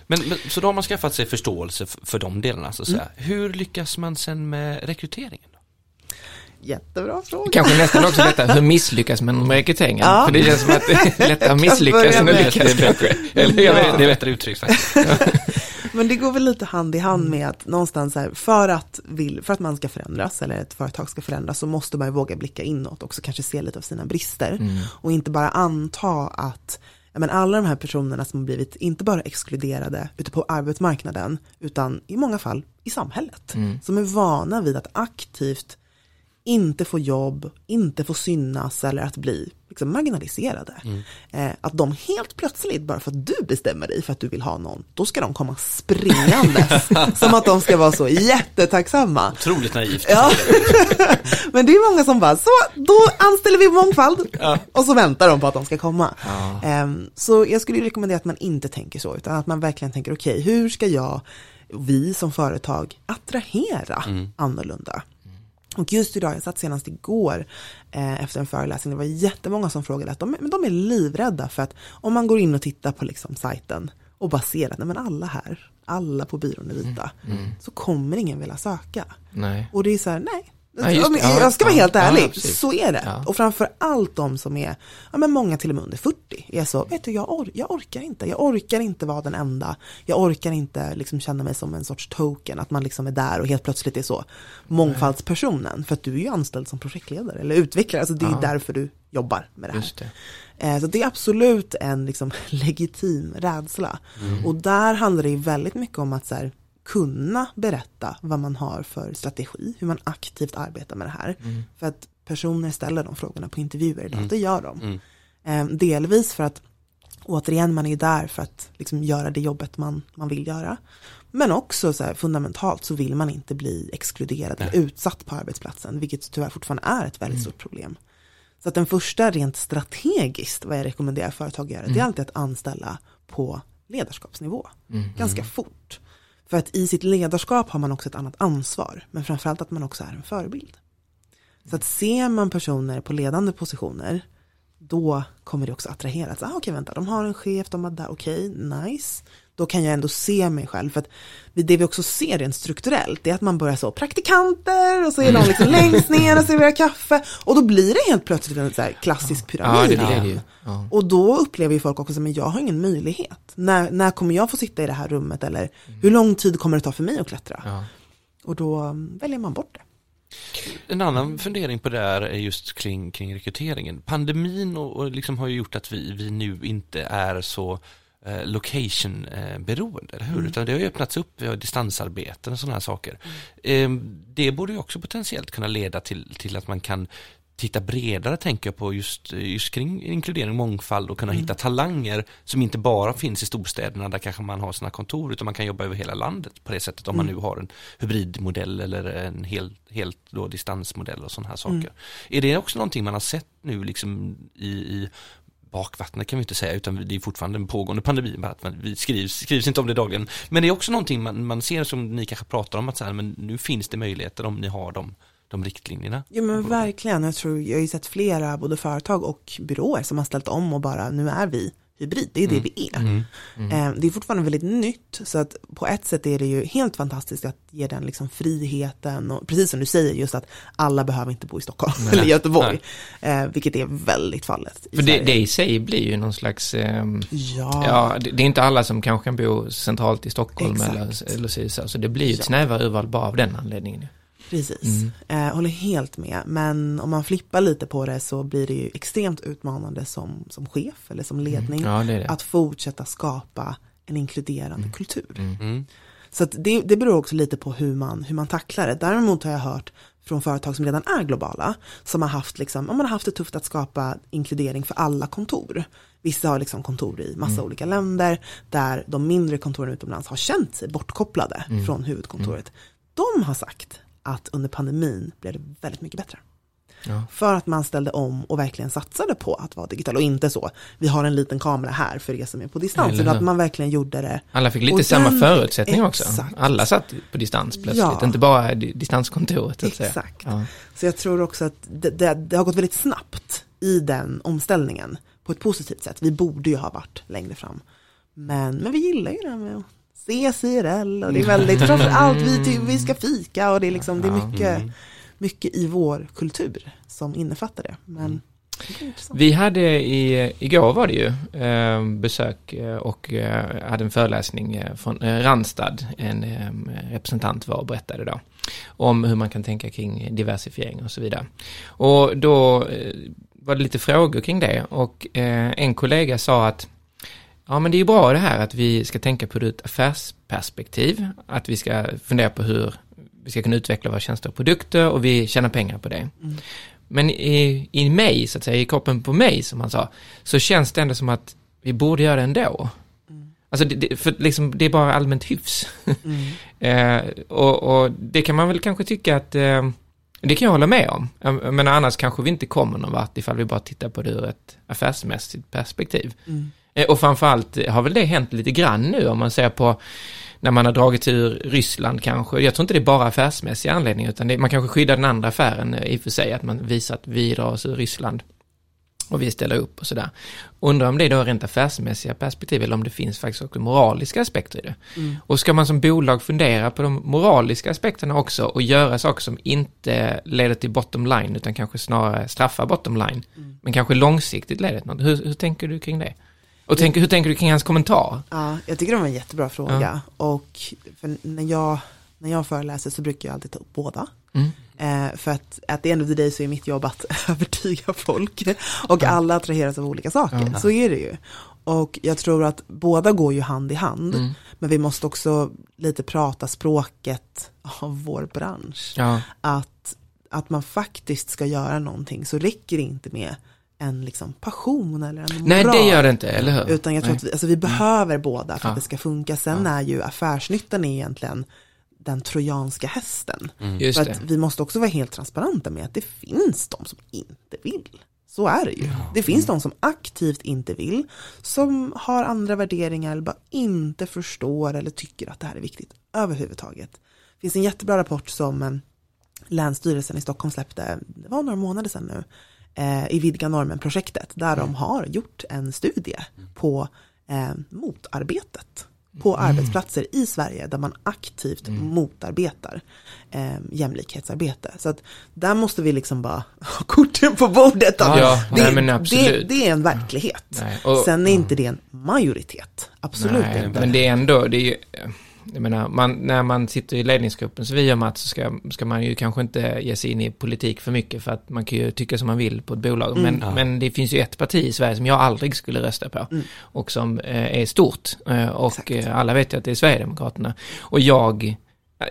Men, men, så då har man skaffat sig förståelse f- för de delarna så att säga. Hur lyckas man sen med rekryteringen? Jättebra fråga. Kanske nästan också detta, hur misslyckas man med rekryteringen? Ja. För det känns som att det är lättare att misslyckas än att lyckas bättre. Eller, Jag jag vet, vet, det är bättre uttryckt faktiskt. Men det går väl lite hand i hand med att någonstans här, för att, vill, för att man ska förändras eller ett företag ska förändras så måste man ju våga blicka inåt och kanske se lite av sina brister. Och inte bara anta att ja, men alla de här personerna som har blivit inte bara exkluderade ute på arbetsmarknaden utan i många fall i samhället. Som är vana vid att aktivt inte få jobb, inte få synas eller att bli liksom, marginaliserade. Eh, att de helt plötsligt, bara för att du bestämmer dig för att du vill ha någon, då ska de komma springandes. som att de ska vara så jättetacksamma. Otroligt naivt. Ja. Men det är många som bara, så då anställer vi mångfald. Och så väntar de på att de ska komma. Ehm, så jag skulle rekommendera att man inte tänker så, utan att man verkligen tänker, okej, hur ska jag, vi som företag, attrahera annorlunda? Och just idag, jag satt senast igår eh, efter en föreläsning, det var jättemånga som frågade att de, men de är livrädda för att om man går in och tittar på liksom sajten och bara ser att nej, men alla här, alla på byrån är vita, så kommer ingen vilja söka. Nej. Och det är så här, nej. Ja, just Ja, det. Ja, jag ska vara ja, helt ja, ärlig, precis. så är det. Ja. Och framför allt de som är, ja men många till och med under 40, är så, vet du jag, or jag orkar inte, jag orkar inte vara den enda, jag orkar inte liksom känna mig som en sorts token, att man liksom är där och helt plötsligt är så mångfaldspersonen, för att du är ju anställd som projektledare eller utvecklare, alltså det är Ja. därför du jobbar med det här. Det. Eh, Så det är absolut en liksom legitim rädsla. Och där handlar det ju väldigt mycket om att så här, kunna berätta vad man har för strategi, hur man aktivt arbetar med det här. För att personer ställer de frågorna på intervjuer idag, det gör de. Eh, Delvis för att återigen, man är ju där för att liksom göra det jobbet man, man vill göra. Men också så här, fundamentalt så vill man inte bli exkluderad eller utsatt på arbetsplatsen, vilket tyvärr fortfarande är ett väldigt stort problem. Så att den första rent strategiskt, vad jag rekommenderar företag att göra, det är alltid att anställa på ledarskapsnivå. Ganska fort. För att i sitt ledarskap har man också ett annat ansvar, men framförallt att man också är en förebild. Så att ser man personer på ledande positioner, då kommer det också attraheras. Ah, okej, vänta, de har en chef, de har där, okej, nice. Då kan jag ändå se mig själv. För att det vi också ser rent strukturellt, det är att man börjar så, praktikanter, och så är de liksom längst ner och serverar kaffe. Och då blir det helt plötsligt en så här klassisk Ja, pyramid. det igen. det. Ja. Och då upplever ju folk också att jag har ingen möjlighet. När, när kommer jag få sitta i det här rummet eller hur lång tid kommer det ta för mig att klättra? Ja. Och då mm, väljer man bort det. En annan fundering på det här är just kring, kring rekryteringen. Pandemin och, och liksom har ju gjort att vi, vi nu inte är så eh, location eh, beroende, eller hur? Utan det har ju öppnats upp, vi har distansarbeten och sådana här saker. Eh, det borde ju också potentiellt kunna leda till, till att man kan titta bredare tänker jag på just, just kring inkludering och mångfald och kunna hitta talanger som inte bara finns i storstäderna där kanske man har sina kontor utan man kan jobba över hela landet på det sättet om man nu har en hybridmodell eller en hel, helt då distansmodell och sådana här saker. Är det också någonting man har sett nu liksom i, i bakvattnet kan vi inte säga utan det är fortfarande en pågående pandemi bara att man, vi skrivs, skrivs inte om det dagligen. Men det är också någonting man, man ser som ni kanske pratar om att så här, men nu finns det möjligheter om ni har de, de riktlinjerna. Ja men verkligen, jag tror, jag har ju sett flera både företag och byråer som har ställt om och bara, nu är vi hybrid, det är det vi är. Eh, Det är fortfarande väldigt nytt, så att på ett sätt är det ju helt fantastiskt att ge den liksom friheten och precis som du säger just att alla behöver inte bo i Stockholm eller Göteborg, eh, vilket är väldigt fallet. För det, det i sig blir ju någon slags, ehm, Ja, ja, det, det är inte alla som kanske kan bo centralt i Stockholm Exakt. eller, eller så, så det blir ju ett Ja. snävare urval bara av den anledningen. Precis, eh, håller helt med. Men om man flippar lite på det så blir det ju extremt utmanande som, som chef eller som ledning Ja, det det. att fortsätta skapa en inkluderande kultur. Mm. Så att det, det beror också lite på hur man, hur man tacklar det. Däremot har jag hört från företag som redan är globala, som har haft, liksom, man har haft det tufft att skapa inkludering för alla kontor. Vissa har liksom kontor i massa olika länder, där de mindre kontoren utomlands har känt sig bortkopplade från huvudkontoret. De har sagt att under pandemin blev det väldigt mycket bättre. Ja. För att man ställde om och verkligen satsade på att vara digital och inte så, vi har en liten kamera här för er som är på distans, utan hur? att man verkligen gjorde det Alla fick lite samma förutsättningar också. Alla satt på distans plötsligt, Ja. inte bara di- distanskontoret. Så. Exakt. Ja. Så jag tror också att det, det, det har gått väldigt snabbt i den omställningen på ett positivt sätt. Vi borde ju ha varit längre fram. Men, men vi gillar ju det här med att IRL och det är väldigt, framförallt vi, vi ska fika och det är liksom, det är mycket, mycket i vår kultur som innefattar det. Men intressant. Vi hade i, igår var det ju eh, besök eh, och eh, hade en föreläsning eh, från eh, Randstad, en eh, representant var och berättade då om hur man kan tänka kring diversifiering och så vidare. Och då var det lite frågor kring det och en kollega sa att ja men det är ju bra det här att vi ska tänka på det ur ett affärsperspektiv, att vi ska fundera på hur vi ska kunna utveckla våra tjänster och produkter och vi tjänar pengar på det. Men i, i mig, så att säga, i kroppen på mig, som han sa, så känns det ändå som att vi borde göra det ändå. Alltså, det, för liksom, det är bara allmänt hyfs. eh, och, och det kan man väl kanske tycka att, eh, det kan jag hålla med om. Men annars kanske vi inte kommer någon vart ifall vi bara tittar på det ur ett affärsmässigt perspektiv. Eh, och framförallt har väl det hänt lite grann nu om man ser på när man har dragit sig ur Ryssland kanske. Jag tror inte det är bara affärsmässiga anledningar utan det, man kanske skyddar den andra affären eh, i och för sig, att man visar att vi drar oss ur Ryssland och vi ställer upp och sådär. Undrar om det är då rent affärsmässiga perspektiv eller om det finns faktiskt också moraliska aspekter i det. Och ska man som bolag fundera på de moraliska aspekterna också och göra saker som inte leder till bottom line utan kanske snarare straffar bottom line. Men kanske långsiktigt leder till något. Hur, hur tänker du kring det? Och tänk, hur tänker du kring hans kommentar? Ja, jag tycker det var en jättebra fråga. Och för när, jag, när jag föreläser så brukar jag alltid ta upp båda. Mm. Eh, för att at the end of the day så är mitt jobb att övertyga folk. Och alla attraheras av olika saker. Så är det ju. Och jag tror att båda går ju hand i hand. Mm. Men vi måste också lite prata språket av vår bransch. Ja, Att, att man faktiskt ska göra någonting så räcker det inte med en liksom passion eller en nej moral. det gör det inte, eller hur? Utan jag tror Nej. att vi, alltså vi behöver båda för Ja. att det ska funka. Sen är ju affärsnyttan egentligen den trojanska hästen. Just för det. att vi måste också vara helt transparenta med att det finns de som inte vill. Så är det ju. Det finns de som aktivt inte vill, som har andra värderingar eller bara inte förstår eller tycker att det här är viktigt överhuvudtaget. Det finns en jättebra rapport som eh, Länsstyrelsen i Stockholm släppte, det var några månader sedan nu, eh, i Vidga normen-projektet, där de har gjort en studie på eh, motarbetet på arbetsplatser i Sverige där man aktivt motarbetar eh, jämlikhetsarbete. Så att där måste vi liksom bara ha korten på bordet. Ja, det, nej, men det, absolut. det är en verklighet. Nej, och- Sen är inte det en majoritet. Absolut Nej, inte. men det är ändå, det är ju, jag menar, man, när man sitter i ledningsgruppen så vi gör Mats så ska, ska man ju kanske inte ge sig in i politik för mycket för att man kan ju tycka som man vill på ett bolag. Men, men det finns ju ett parti i Sverige som jag aldrig skulle rösta på och som eh, är stort eh, och Exakt. alla vet ju att det är Sverigedemokraterna. Och jag,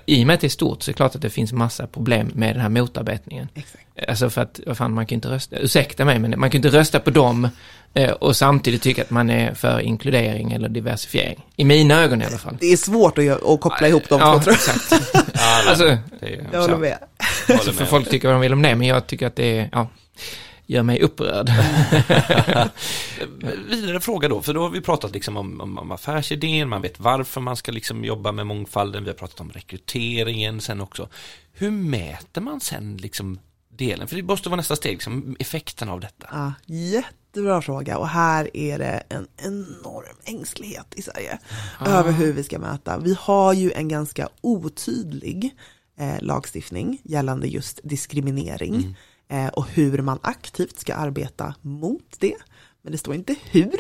i och med att det är stort så är det klart att det finns massa problem med den här motarbetningen. Exakt. Alltså för att, vad fan, man kan inte rösta, ursäkta mig, men man kan inte rösta på dem eh, och samtidigt tycka att man är för inkludering eller diversifiering. I mina ögon i alla fall. Det är svårt att, att koppla ihop de ja, två tror exakt. Ja, Alltså, det är, jag. Jag håller så. med. Håller för folk tycker vad de vill om det, men jag tycker att det är, ja, gör mig upprörd. Vidare fråga då, för då har vi pratat liksom om, om, om affärsidén, man vet varför man ska liksom jobba med mångfalden, vi har pratat om rekryteringen sen också. Hur mäter man sen liksom delen? För det måste vara nästa steg, liksom, effekten av detta. Ja, jättebra fråga och här är det en enorm ängslighet i Sverige över hur vi ska mäta. Vi har ju en ganska otydlig eh, lagstiftning gällande just diskriminering eh, och hur man aktivt ska arbeta mot det. Men det står inte hur.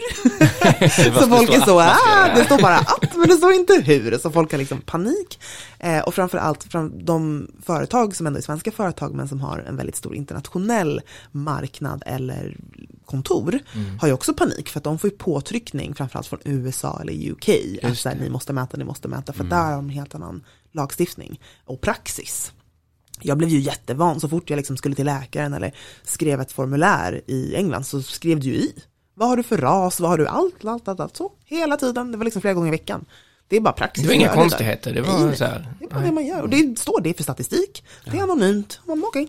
så folk är så, ah, det står bara att, men det står inte hur. Så folk har liksom panik. Eh, och framförallt fram, de företag som ändå är svenska företag men som har en väldigt stor internationell marknad eller kontor har ju också panik för att de får ju påtryckning framförallt från USA eller UK. Att så här, ni måste mäta, ni måste mäta för där har de en helt annan lagstiftning och praxis. Jag blev ju jättevan så fort jag liksom skulle till läkaren eller skrev ett formulär i England så skrev du ju i. Vad har du för ras, vad har du, allt, allt, allt, allt så. Hela tiden, det var liksom flera gånger i veckan. Det är bara praxis. Det var inga konstigheter, det var Nej, så här, Det är bara det man gör. Och det står det för statistik. Det är anonymt. Man, okej.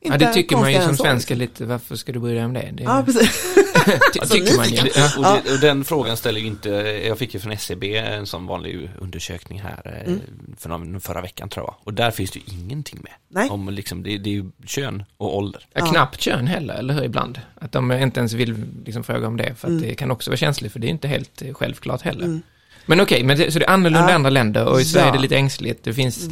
Ja, det tycker man ju som svensk liksom. lite, varför ska du bry dig om det? det Ja, precis. ty- Alltså, tycker man ju. Och, det, och den frågan ställer ju inte, jag fick ju från SCB en sån vanlig undersökning här eh, för någon, förra veckan tror jag. Och där finns det ju ingenting med. Nej. Om liksom, det, det är ju kön och ålder. Ja, knappt kön heller, eller hur, ibland. Att de inte ens vill liksom fråga om det, för att Mm. det kan också vara känsligt, för det är inte helt eh, självklart heller. Men okej, men det, så det är annorlunda i Ja. andra länder och i Sverige är det Ja. lite ängsligt. Det finns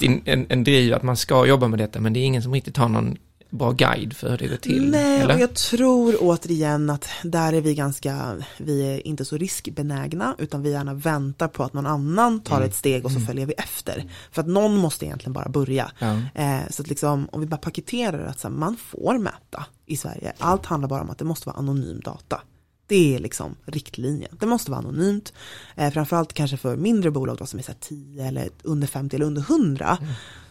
in, en, en driv att man ska jobba med detta, men det är ingen som riktigt har någon bra guide för hur det går till. Nej, eller? och jag tror återigen att där är vi ganska, vi är inte så riskbenägna, utan vi gärna väntar på att någon annan tar Mm. ett steg och så följer vi efter. För att någon måste egentligen bara börja. Ja. Eh, så att liksom, om vi bara paketerar att så här, man får mäta i Sverige, allt handlar bara om att det måste vara anonym data. Det är liksom riktlinjen. Det måste vara anonymt. Eh, framförallt kanske för mindre bolag då, som är så här 10 eller under 50 eller under 100.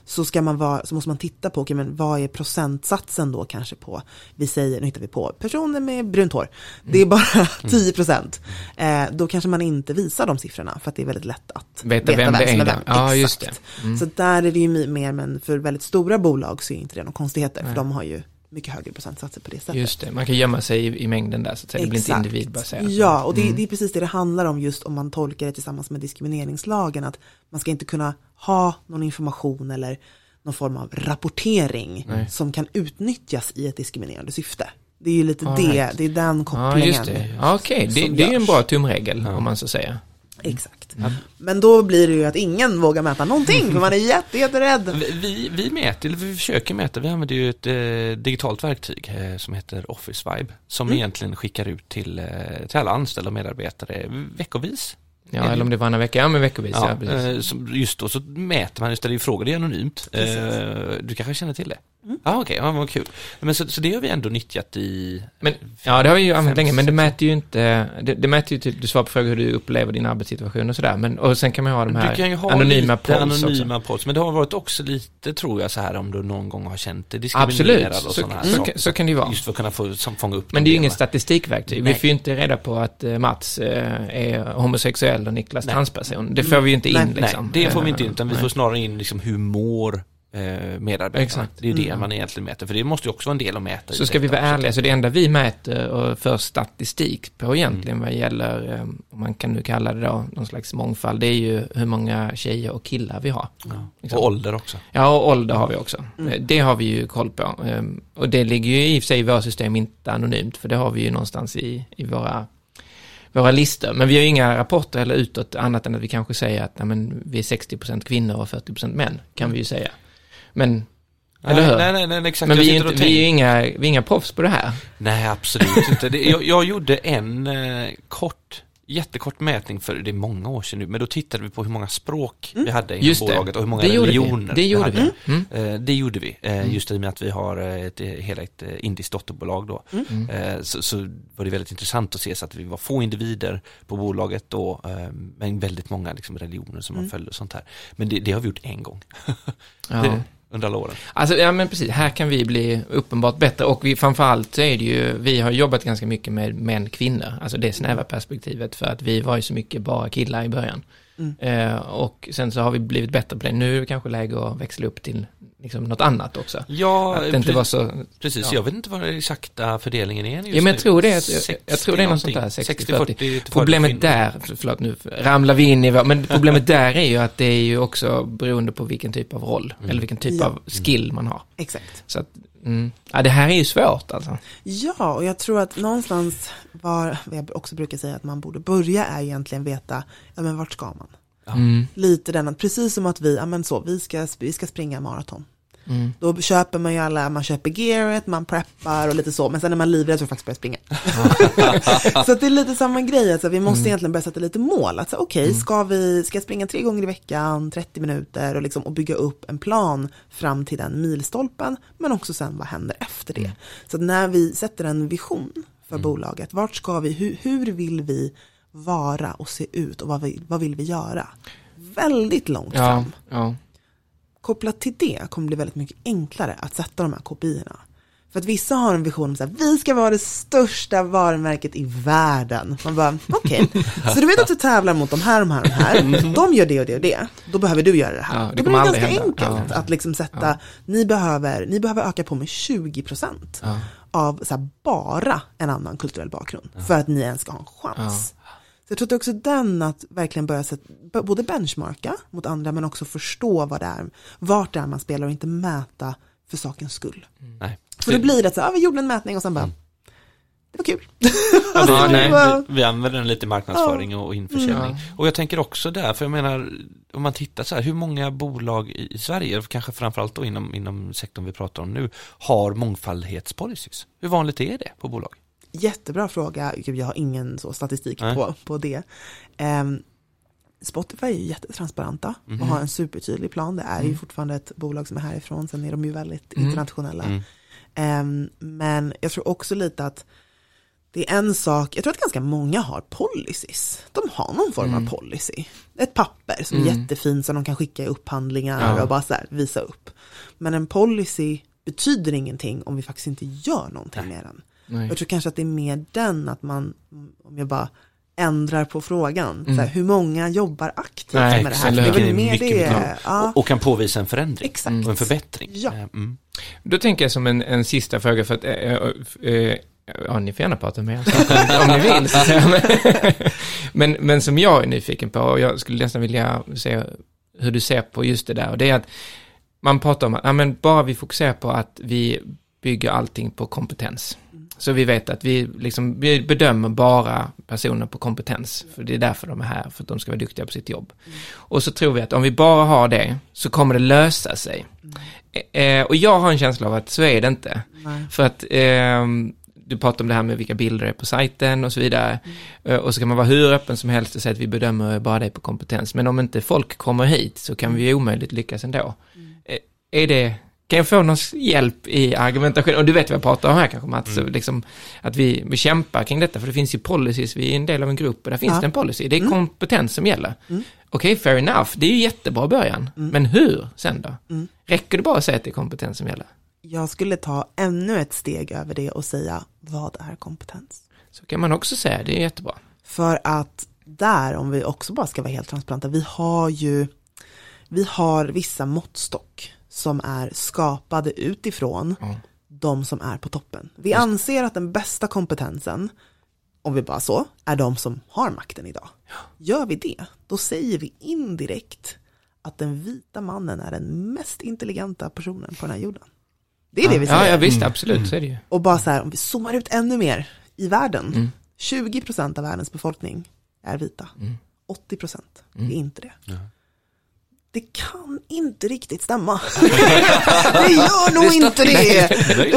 Så, ska man vara, så måste man titta på, okay, men vad är procentsatsen då kanske på, vi säger, nu hittar vi på, personer med brunt hår. Det är bara 10 procent. Eh, då kanske man inte visar de siffrorna för att det är väldigt lätt att Veta vem det som är, vem. ja, Exakt. det. Så där är det ju mer, men för väldigt stora bolag så är inte det några konstigheter, för de har ju mycket högre procentsatser på det sättet. Just det, man kan gömma sig i, i mängden där, så att säga. det blir inte individbaserat. Ja, och det, Mm. det är precis det det handlar om just om man tolkar det tillsammans med diskrimineringslagen, att man ska inte kunna ha någon information eller någon form av rapportering Nej. som kan utnyttjas i ett diskriminerande syfte. Det är ju lite All det, right. det är den Ja, kopplingen. just det. Ja, Okej, det, som det är ju en bra tumregel, om man så säger. Exakt. Men då blir det ju att ingen vågar mäta någonting, för man är jätte, jätterädd. Vi, vi, mäter, eller vi försöker mäta, vi använder ju ett eh, digitalt verktyg eh, som heter Office Vibe. Som Mm. egentligen skickar ut till, eh, till alla anställda och medarbetare veckovis. Ja, eller om det var en vecka, ja men veckovis, ja, Ja, precis. eh, just då så mäter man, ställer ju frågor, det är anonymt. Eh, du kanske känner till det? Mm. Ja, okej, ja, vad kul. Men så, så det har vi ändå nyttjat i... Men, ja, det har vi ju använt länge, men det sex mäter ju inte, det, det mäter ju typ, du svarar på frågor hur du upplever din arbetssituation och sådär, men, och sen kan man ju ha de här Du kan ju ha anonyma polls anonyma också. polls, men det har varit också lite, tror jag, så här om du någon gång har känt dig diskriminerad Absolut, och så, sådana här så, saker. kan- så kan det ju vara. Just för att kunna få, som, fånga upp Men de det är ju ingen statistikverktyg. Vi Nej. får ju inte reda på att eh, Mats eh, är homosexuell och Niklas Nej. transperson. Det får vi ju inte in Nej, liksom. Nej, det får vi inte Eh, in, utan vi får snarare in liksom hur mår medarbetarna. Exakt. Det är ju det Mm. man egentligen mäter, för det måste ju också vara en del att mäta. Så ska vi vara ärliga, så det enda vi mäter och för statistik på egentligen vad gäller, eh, om man kan nu kalla det då, någon slags mångfald, det är ju hur många tjejer och killar vi har. Ja. Liksom. Och ålder också. Ja, och ålder har vi också. Mm. Eh, Det har vi ju koll på. Ehm, Och det ligger ju i och för sig i våra system inte anonymt, för det har vi ju någonstans i, i våra, våra listor. Men vi har ju inga rapporter eller utåt annat än att vi kanske säger att nej, men, vi är 60% kvinnor och 40% män, kan vi ju säga. Men, eller hur? Nej, nej, nej, nej exakt. men vi är, inte, vi är inga, vi är inga proffs på det här. Nej, absolut inte. Det, jag, jag gjorde en eh, kort, jättekort mätning för, det är många år sedan nu, men då tittade vi på hur många språk vi hade inom Mm. Just bolaget och hur många Det gjorde vi. religioner Det gjorde hade. vi. Mm. Eh, Det gjorde vi, eh, just i och med att vi har eh, ett, eh, hela ett eh, indiskt dotterbolag då. Mm. Eh, Så, så var det väldigt intressant att se så att vi var få individer på bolaget då, eh, men väldigt många liksom religioner som man följde och sånt här. Men det, det har vi gjort en gång Ja. under alla åren. Alltså, ja men precis, här kan vi bli uppenbart bättre. Och vi, framförallt så är det ju, vi har jobbat ganska mycket med män, kvinnor, alltså det snäva perspektivet. För att vi var ju så mycket bara killar i början. Eh, och sen så har vi blivit bättre på det, nu är det kanske läge att växla upp till liksom något annat också. Ja, att det inte var så, precis. ja. Jag vet inte vad den exakta fördelningen är just ja men jag tror det är, jag, 60 jag tror det är något sånt där, 60-40 till 60-40. fördel Problemet kvinnor. där, förlåt nu ramlar vi in i, men problemet där är ju att det är ju också beroende på vilken typ av roll, eller vilken typ Ja. av skill man har. Exakt. Så att, mm, ja det här är ju svårt alltså. Ja, och jag tror att någonstans var, vad jag också brukar säga att man borde börja är egentligen veta, ja men vart ska man? Mm, Lite den, precis som att vi, ja men så, vi ska, vi ska springa maraton. mm. Då köper man ju alla, man köper gearet, man preppar och lite så, men sen är man livrädd för att faktiskt börja springa. så det är lite samma grej, alltså, vi måste egentligen börja sätta lite mål. Alltså, Okej, ska, vi, ska jag springa tre gånger i veckan, 30 minuter och, liksom, och bygga upp en plan fram till den milstolpen, men också sen vad händer efter det. Så att när vi sätter en vision för bolaget, vart ska vi, hur, hur vill vi vara och se ut och vad, vi, vad vill vi göra? Väldigt långt Ja, fram ja. kopplat till det kommer det bli väldigt mycket enklare att sätta de här kopiorna. För att vissa har en vision om att vi ska vara det största varumärket i världen. Man bara, okej, så du vet att du tävlar mot de här, de här, de här. De gör det och det och det. Då behöver du göra det här. Ja, det Då blir det ganska hända. enkelt Ja. att liksom sätta, ni, behöver, ni behöver öka på med 20% av så här, bara en annan kulturell bakgrund. För att ni ens ska ha en chans. Så jag tror att också den att verkligen börja sätta, både benchmarka mot andra men också förstå vad det är, vart det är man spelar och inte mäta för sakens skull. Nej. För då blir det så här, ah, vi gjorde en mätning och sen bara, det var kul. Ja, det, Ja, nej. vi, vi använder den lite i marknadsföring och införsäljning. Och jag tänker också där, för jag menar, om man tittar så här, hur många bolag i, i Sverige, kanske framförallt då inom, inom sektorn vi pratar om nu, har mångfaldighetspolicies? Hur vanligt är det på bolag? Jättebra fråga, jag har ingen så statistik Nej. på, på det. Ehm, Spotify är ju jättetransparenta Mhm. och har en supertydlig plan. Det är ju fortfarande ett bolag som är härifrån, sen är de ju väldigt internationella. Mm. Ehm, men jag tror också lite att det är en sak, jag tror att ganska många har policies. De har någon form Mm. av policy. Ett papper som är jättefint som de kan skicka i upphandlingar Ja. och bara så här, visa upp. Men en policy betyder ingenting om vi faktiskt inte gör någonting med den. Nej. Jag tror kanske att det är mer den att man, om jag bara ändrar på frågan, så här, hur många jobbar aktivt Nej, med det här? Det är väl mer Mycket, det, ja, Och, och kan påvisa en förändring Exakt. och en förbättring. Ja. Eh, Mm. Då tänker jag som en, en sista fråga för att, eh, eh, ja ni får gärna prata med er om ni vill. men, men som jag är nyfiken på, och jag skulle nästan vilja se hur du ser på just det där, och det är att man pratar om att, ja men bara vi fokuserar på att vi bygger allting på kompetens. Så vi vet att vi, liksom, vi bedömer bara personer på kompetens, för det är därför de är här, för att de ska vara duktiga på sitt jobb. Och så tror vi att om vi bara har det, så kommer det lösa sig. Eh, och jag har en känsla av att så är det inte. Nej. För att ehm, du pratar om det här med vilka bilder det är på sajten och så vidare. Eh, Och så kan man vara hur öppen som helst och säga att vi bedömer bara det på kompetens. Men om inte folk kommer hit så kan vi ju omöjligt lyckas ändå. Eh, Är det, kan jag få någon hjälp i argumentation? Och du vet vad jag pratar om här kanske Mats, så liksom, att vi, vi kämpar kring detta, för det finns ju policies, vi är en del av en grupp och där finns Ja. det en policy, det är kompetens som gäller. Okej, fair enough, det är ju jättebra början, men hur sen då? Räcker det bara att säga att det är kompetens som gäller? Jag skulle ta ännu ett steg över det och säga, vad är kompetens? Så kan man också säga, det är jättebra. För att där, om vi också bara ska vara helt transparenta, vi har ju, vi har vissa måttstock som är skapade utifrån de som är på toppen. Vi anser att den bästa kompetensen, om vi bara så, är de som har makten idag. Gör vi det, då säger vi indirekt att den vita mannen är den mest intelligenta personen på den här jorden. Det är det vi säger. Ja, ja visst, absolut, så är det ju. Och bara så här, om vi zoomar ut ännu mer i världen. 20% av världens befolkning är vita. 80% är inte det. Det kan inte riktigt stämma. det gör nog inte det.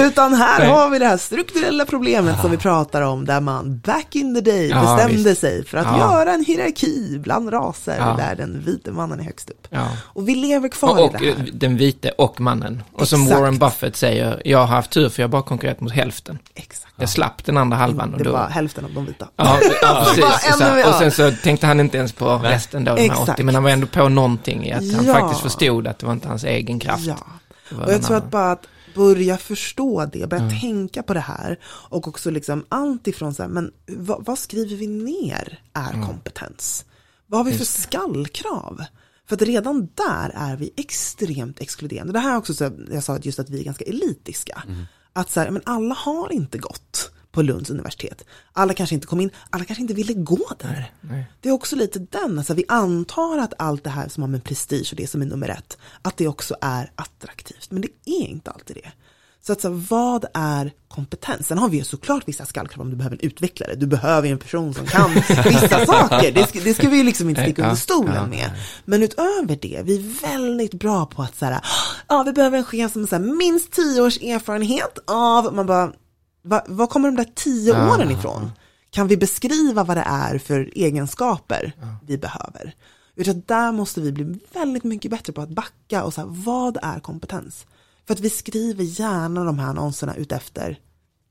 Utan här har vi det här strukturella problemet som vi pratar om, där man back in the day Ja, bestämde visst. sig för att Ja. göra en hierarki bland raser där den vite mannen är högst upp. Och vi lever kvar Och, i och det eh, här. den vite och mannen. Och som Exakt. Warren Buffett säger, jag har haft tur för jag har bara konkurrerat mot hälften. Exakt. Jag slapp den andra halvan. Och Det då, var hälften av de vita. Ja, ja precis. Så, och sen så tänkte han inte ens på resten då, de här Exakt. 80, men han var ändå på någonting i att han Ja. faktiskt förstod att det var inte hans egen kraft. Ja. Och jag tror att bara att börja förstå det, börja tänka på det här och också liksom allt ifrån så här, men vad, vad skriver vi ner är kompetens? Vad har vi för skallkrav? För att redan där är vi extremt exkluderande. Det här är också så, jag sa just att vi är ganska elitiska. Att så här, men alla har inte gått på Lunds universitet. Alla kanske inte kom in, alla kanske inte ville gå där. Det är också lite den, alltså vi antar att allt det här som har med prestige och det som är nummer ett, att det också är attraktivt. Men det är inte alltid det. Så att så, vad är kompetens? Sen har vi ju såklart vissa skallkrav om du behöver en utvecklare. Du behöver ju en person som kan vissa saker. Det ska, det ska vi ju liksom inte sticka under stolen med. Men utöver det, vi är väldigt bra på att så här, ja vi behöver en chef som har minst tio års erfarenhet av, man bara, va, var kommer de där tio åren ifrån? Kan vi beskriva vad det är för egenskaper vi behöver? Utan där måste vi bli väldigt mycket bättre på att backa och så här, vad är kompetens? För att vi skriver gärna de här annonserna utefter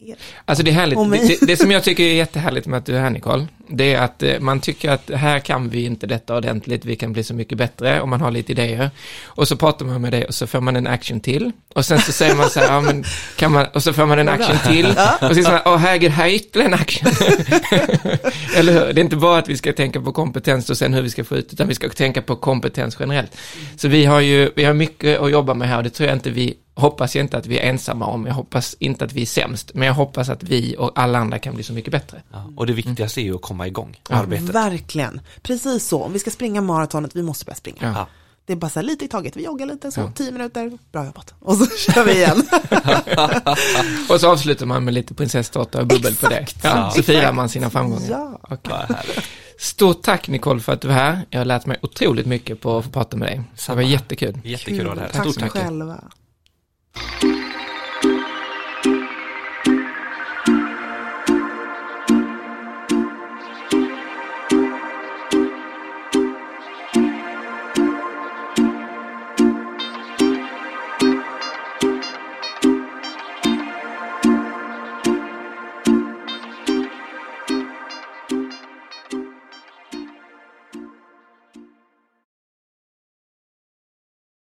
er. Alltså det är härligt. Det, det, det som jag tycker är jättehärligt med att du är här Nicole, det är att eh, man tycker att här kan vi inte detta ordentligt, vi kan bli så mycket bättre och man har lite idéer. Och så pratar man med dig och så får man en action till. Och sen så säger man så här, ja men kan man, och så får man en action till. Och så säger man, åh herregud, här är ytterligare en action. Eller hur? Det är inte bara att vi ska tänka på kompetens och sen hur vi ska få ut, utan vi ska tänka på kompetens generellt. Så vi har ju, vi har mycket att jobba med här och det tror jag inte vi hoppas jag inte att vi är ensamma om, jag hoppas inte att vi är sämst, men jag hoppas att vi och alla andra kan bli så mycket bättre. Ja. Och det viktigaste är ju att komma igång, arbetet. Verkligen, precis så. Om vi ska springa maratonet, vi måste börja springa. Ja. Det är bara så lite i taget, vi joggar lite så, tio minuter, bra jobbat. Och så kör vi igen. Och så avslutar man med lite prinsesstårta och bubbel på det. Exakt. Ja, så firar man sina framgångar. ja. Härligt. Stort tack Nicole för att du var här. Jag har lärt mig otroligt mycket på att få prata med dig. Det var jättekul. Jättekul att ha det här. Tack Stort så tack. själva. thank you